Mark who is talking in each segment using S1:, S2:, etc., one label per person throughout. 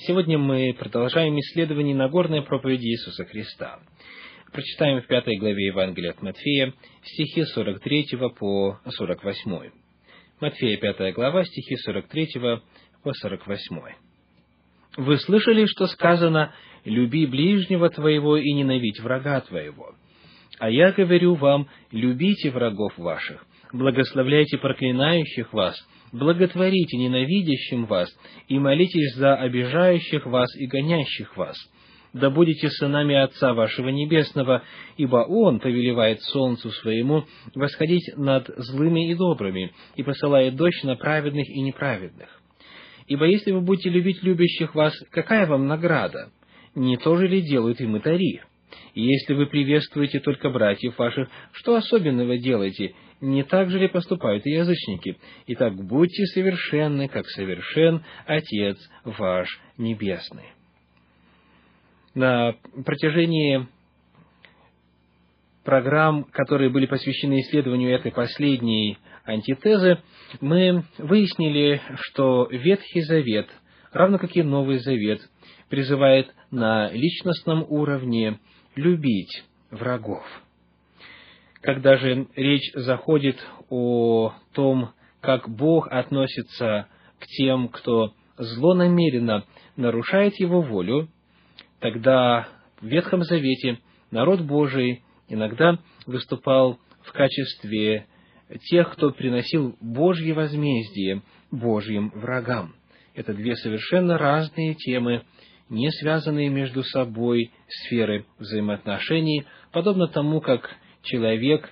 S1: Сегодня мы продолжаем исследование Нагорной проповеди Иисуса Христа. Прочитаем в пятой главе Евангелия от Матфея стихи 43 по 48. Матфея, пятая глава, стихи 43 по 48. «Вы слышали, что сказано, люби ближнего твоего и ненавидь врага твоего. А я говорю вам, любите врагов ваших, благословляйте проклинающих вас, благотворите ненавидящим вас и молитесь за обижающих вас и гонящих вас. Да будете сынами Отца вашего Небесного, ибо Он повелевает солнцу своему восходить над злыми и добрыми, и посылает дождь на праведных и неправедных. Ибо если вы будете любить любящих вас, какая вам награда? Не то же ли делают и мытари? И если вы приветствуете только братьев ваших, что особенного делаете? Не так же ли поступают и язычники? Итак, будьте совершенны, как совершен Отец ваш Небесный. На протяжении программ, которые были посвящены исследованию этой последней антитезы, мы выяснили, что Ветхий Завет, равно как и Новый Завет, призывает на личностном уровне любить врагов. Когда же речь заходит о том, как Бог относится к тем, кто злонамеренно нарушает Его волю, тогда в Ветхом Завете народ Божий иногда выступал в качестве тех, кто приносил Божье возмездие Божьим врагам. Это две совершенно разные темы, не связанные между собой сферы взаимоотношений, подобно тому, как человек,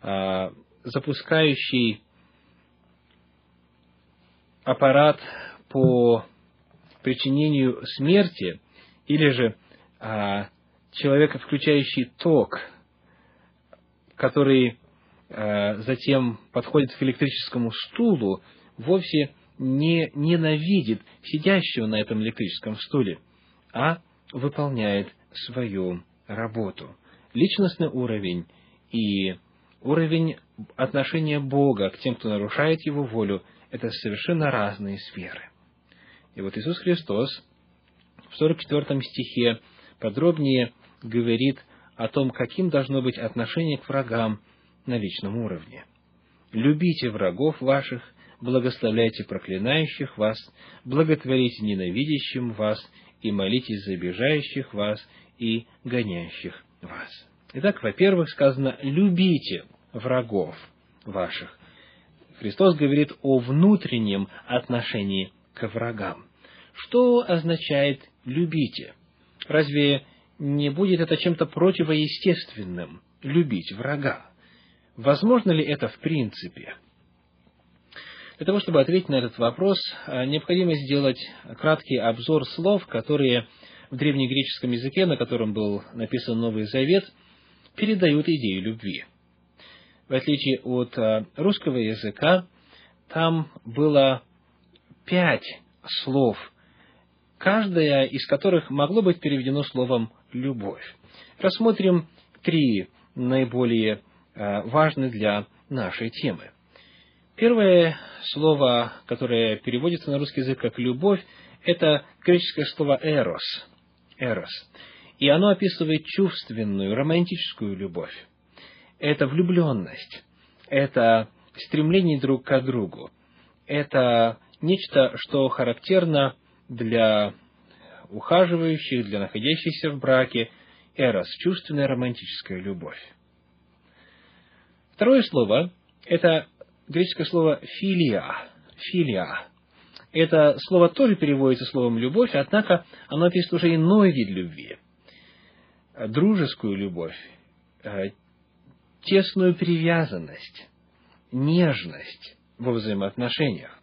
S1: а, запускающий аппарат по причинению смерти, или же а, человека, включающий ток, который а, затем подходит к электрическому стулу, вовсе не ненавидит сидящего на этом электрическом стуле, а выполняет свою работу. Личностный уровень и уровень отношения Бога к тем, кто нарушает Его волю, это совершенно разные сферы. И вот Иисус Христос в 44 стихе подробнее говорит о том, каким должно быть отношение к врагам на личном уровне. «Любите врагов ваших, благословляйте проклинающих вас, благотворите ненавидящим вас и молитесь за обижающих вас и гонящих вас». Итак, во-первых, сказано «любите врагов ваших». Христос говорит о внутреннем отношении к врагам. Что означает «любите»? Разве не будет это чем-то противоестественным – любить врага? Возможно ли это в принципе? Для того, чтобы ответить на этот вопрос, необходимо сделать краткий обзор слов, которые в древнегреческом языке, на котором был написан Новый Завет – передают идею любви. В отличие от э, русского языка, там было пять слов, каждое из которых могло быть переведено словом «любовь». Рассмотрим три наиболее э, важные для нашей темы. Первое слово, которое переводится на русский язык как «любовь», это греческое слово «эрос». «эрос» и оно описывает чувственную, романтическую любовь. Это влюбленность, это стремление друг к другу, это нечто, что характерно для ухаживающих, для находящихся в браке, эрос, чувственная романтическая любовь. Второе слово – это греческое слово «филия», «филия». Это слово тоже переводится словом «любовь», однако оно описывает уже иной вид любви дружескую любовь, э, тесную привязанность, нежность во взаимоотношениях.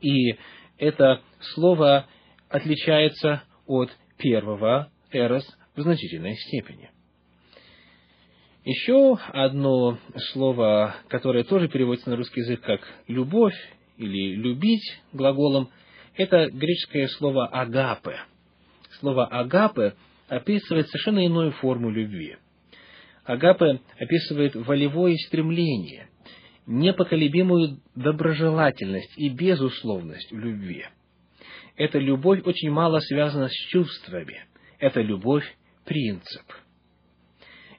S1: И это слово отличается от первого «эрос» в значительной степени. Еще одно слово, которое тоже переводится на русский язык как «любовь» или «любить» глаголом, это греческое слово «агапе». Слово «агапе» описывает совершенно иную форму любви. Агапе описывает волевое стремление, непоколебимую доброжелательность и безусловность в любви. эта любовь очень мало связана с чувствами. Это любовь – принцип.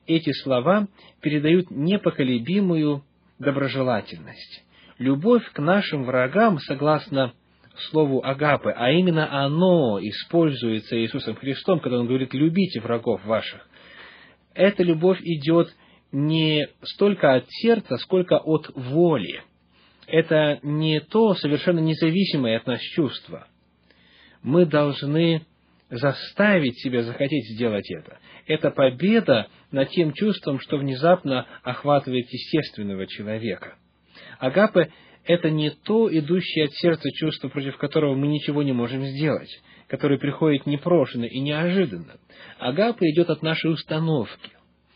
S1: Эти слова передают непоколебимую доброжелательность. Любовь к нашим врагам, согласно слову агапы, а именно оно используется Иисусом Христом, когда Он говорит «любите врагов ваших». Эта любовь идет не столько от сердца, сколько от воли. Это не то совершенно независимое от нас чувство. Мы должны заставить себя захотеть сделать это. Это победа над тем чувством, что внезапно охватывает естественного человека. Агапы – это не то идущее от сердца чувство, против которого мы ничего не можем сделать, которое приходит непрошено и неожиданно. Агапы идет от нашей установки,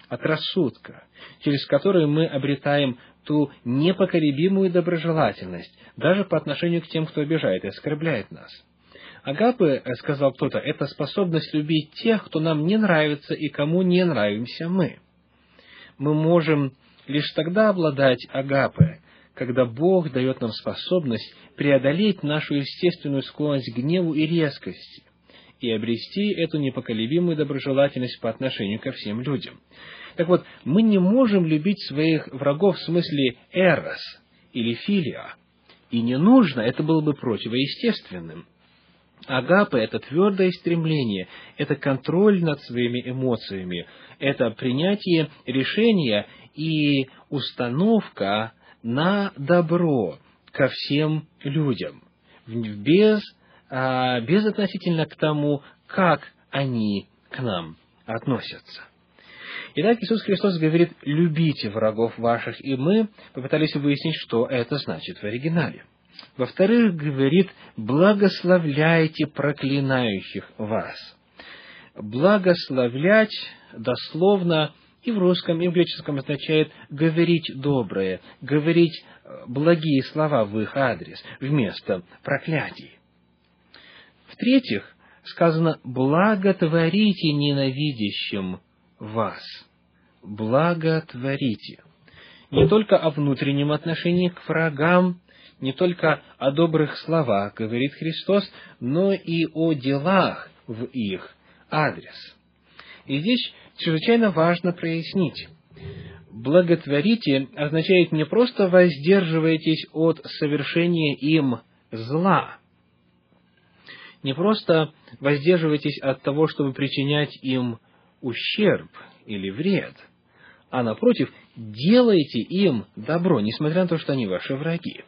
S1: от рассудка, через который мы обретаем ту непоколебимую доброжелательность, даже по отношению к тем, кто обижает и оскорбляет нас. Агапы, э, сказал кто-то, это способность любить тех, кто нам не нравится и кому не нравимся мы. Мы можем лишь тогда обладать агапы, когда Бог дает нам способность преодолеть нашу естественную склонность к гневу и резкости и обрести эту непоколебимую доброжелательность по отношению ко всем людям. Так вот, мы не можем любить своих врагов в смысле эрос или филия. И не нужно, это было бы противоестественным. Агапа – это твердое стремление, это контроль над своими эмоциями, это принятие решения и установка на добро ко всем людям, без, а, без относительно к тому, как они к нам относятся. Итак, Иисус Христос говорит, любите врагов ваших, и мы попытались выяснить, что это значит в оригинале. Во-вторых, говорит, благословляйте проклинающих вас. Благословлять дословно и в русском, и в греческом означает говорить доброе, говорить э, благие слова в их адрес вместо проклятий. В-третьих, сказано «благотворите ненавидящим вас». Благотворите. Не только о внутреннем отношении к врагам, не только о добрых словах, говорит Христос, но и о делах в их адрес. И здесь чрезвычайно важно прояснить. Благотворите означает не просто воздерживайтесь от совершения им зла, не просто воздерживайтесь от того, чтобы причинять им ущерб или вред, а напротив, делайте им добро, несмотря на то, что они ваши враги.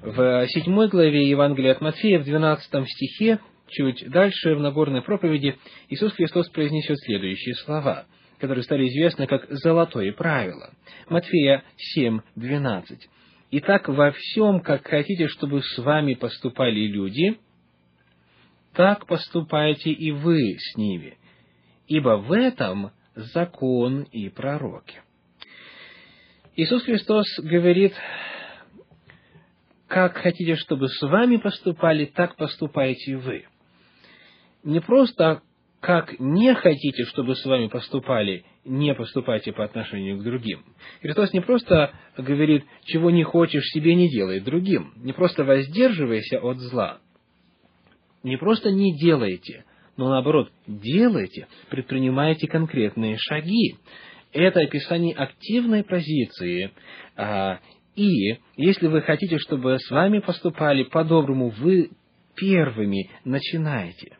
S1: В седьмой главе Евангелия от Матфея, в двенадцатом стихе, чуть дальше в Нагорной проповеди, Иисус Христос произнесет следующие слова, которые стали известны как «золотое правило». Матфея 7, 12. «Итак, во всем, как хотите, чтобы с вами поступали люди, так поступайте и вы с ними, ибо в этом закон и пророки». Иисус Христос говорит как хотите, чтобы с вами поступали, так поступайте и вы. Не просто как не хотите, чтобы с вами поступали, не поступайте по отношению к другим. Христос не просто говорит, чего не хочешь, себе не делай другим. Не просто воздерживайся от зла. Не просто не делайте, но наоборот, делайте, предпринимайте конкретные шаги. Это описание активной позиции а, и если вы хотите, чтобы с вами поступали по-доброму, вы первыми начинаете.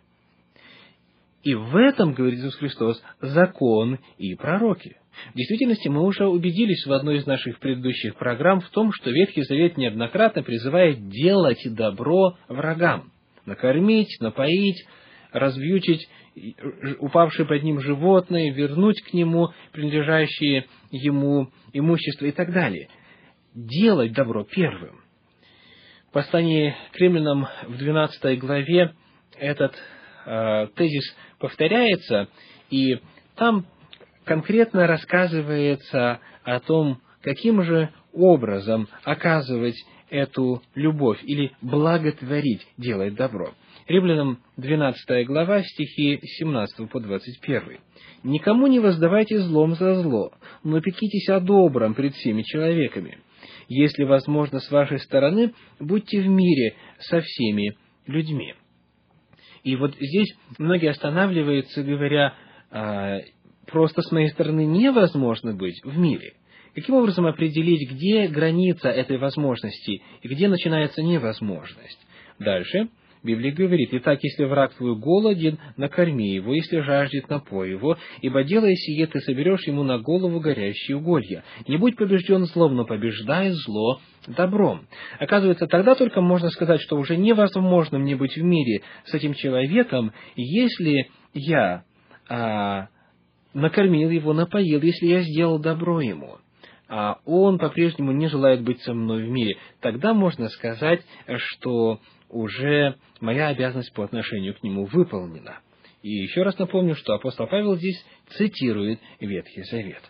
S1: И в этом, говорит Иисус Христос, закон и пророки. В действительности мы уже убедились в одной из наших предыдущих программ в том, что Ветхий Завет неоднократно призывает делать добро врагам. Накормить, напоить, развьючить упавшее под ним животное, вернуть к нему принадлежащие ему имущество и так далее – делать добро первым. В послании к римлянам в 12 главе этот э, тезис повторяется, и там конкретно рассказывается о том, каким же образом оказывать эту любовь или благотворить, делать добро. Римлянам 12 глава, стихи 17 по 21. «Никому не воздавайте злом за зло, но пекитесь о добром пред всеми человеками. Если возможно с вашей стороны, будьте в мире со всеми людьми. И вот здесь многие останавливаются, говоря, а, просто с моей стороны невозможно быть в мире. Каким образом определить, где граница этой возможности и где начинается невозможность? Дальше Библия говорит, «Итак, если враг твой голоден, накорми его, если жаждет, напой его, ибо делая сие, ты соберешь ему на голову горящие уголья. Не будь побежден злом, но побеждай зло добром». Оказывается, тогда только можно сказать, что уже невозможно мне быть в мире с этим человеком, если я а, накормил его, напоил, если я сделал добро ему а он по-прежнему не желает быть со мной в мире, тогда можно сказать, что уже моя обязанность по отношению к нему выполнена. И еще раз напомню, что апостол Павел здесь цитирует Ветхий Завет.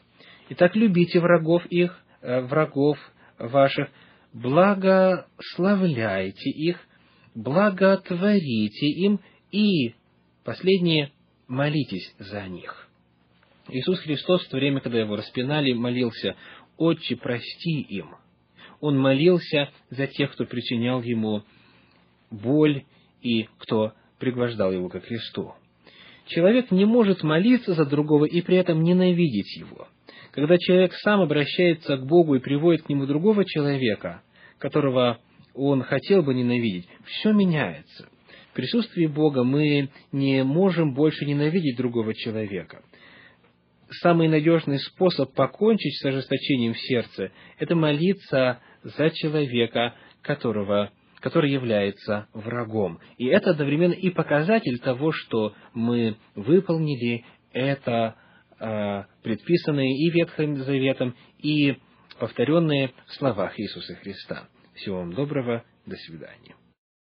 S1: Итак, любите врагов их, э, врагов ваших, благословляйте их, благотворите им и, последнее, молитесь за них. Иисус Христос в то время, когда его распинали, молился, «Отче, прости им». Он молился за тех, кто причинял ему боль и кто пригвождал его ко кресту. Человек не может молиться за другого и при этом ненавидеть его. Когда человек сам обращается к Богу и приводит к нему другого человека, которого он хотел бы ненавидеть, все меняется. В присутствии Бога мы не можем больше ненавидеть другого человека. Самый надежный способ покончить с ожесточением в сердце – это молиться за человека, которого который является врагом. И это одновременно и показатель того, что мы выполнили это э, предписанное и Ветхим Заветом, и повторенные в словах Иисуса Христа. Всего вам доброго, до свидания.